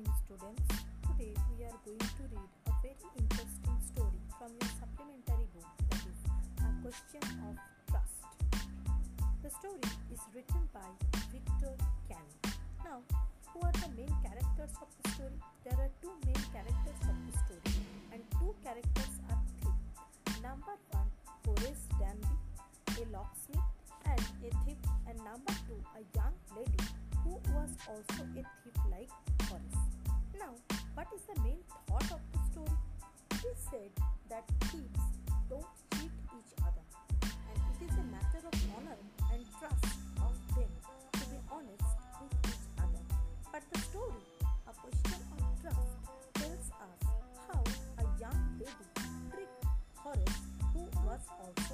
students. Today we are going to read a very interesting story from your supplementary book that is A Question of Trust. The story is written by Victor Canning. Now, who are the main characters of the story? There are two main characters of the story and two characters are thieves. Number one, Horace Danby, a locksmith and a thief and number two, a young was also a thief like Horace. Now, what is the main thought of the story? Is said that thieves don't cheat each other, and it is a matter of honor and trust of them to be honest with each other. But the story, A Question of Trust, tells us how a young lady tricked Horace, who was also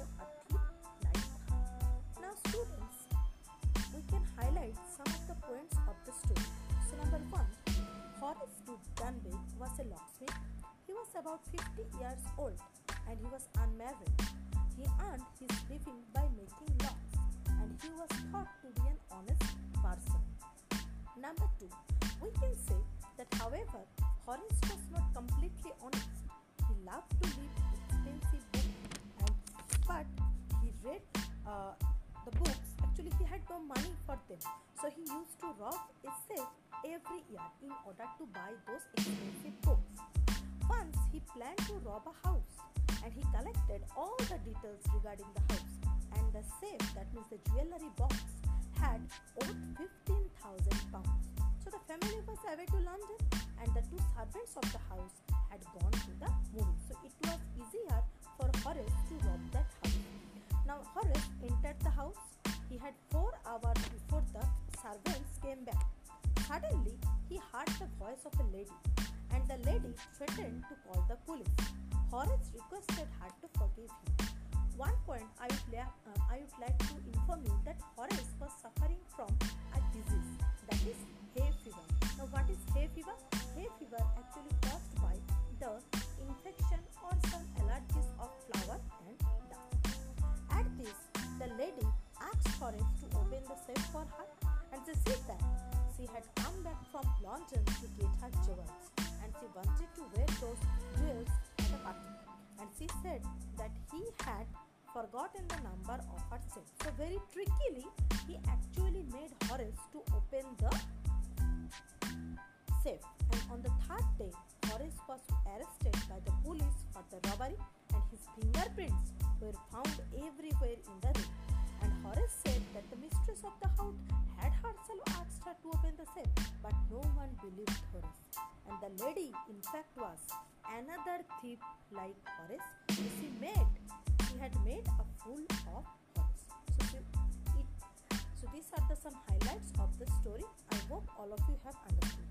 about 50 years old and he was unmarried. He earned his living by making locks and he was thought to be an honest person. Number two, we can say that however, Horace was not completely honest. He loved to read expensive books and but he read uh, the books actually he had no money for them so he used to rob a safe every year in order to buy those expensive books once he planned to rob a house and he collected all the details regarding the house. And the safe that means the jewelry box had worth 15000 pounds. So the family was away to london and the two servants of the house had gone to the movie. So it was easier for horace to rob that house. Now Horace entered the house. He had four hours before the servants came back. Suddenly, he heard the voice of a lady, and the lady threatened to call the police. Horace requested her to forgive him. One point I would, la- uh, I would like to inform you that Horace was suffering from a disease that is hay fever. Now, what is hay fever? Hay fever actually caused by the infection or some allergies of flower and dust. At this, the lady asked Horace to open the safe for her, and she said that she had come back from London to get her jewels, she wanted to wear those jewels at a party. And she said that he had forgotten the number of her safe. So very trickily, he actually made Horace to open the safe. And on the third day, Horace was arrested by the police for the robbery, and his fingerprints were found everywhere in the room. And Horace said that the mistress of the house had herself asked her to open the safe, but no one believed Horace. The lady, in fact, was another thief like Horace. So she made, she had made a fool of Horace. So, it, so these are the some highlights of the story. I hope all of you have understood.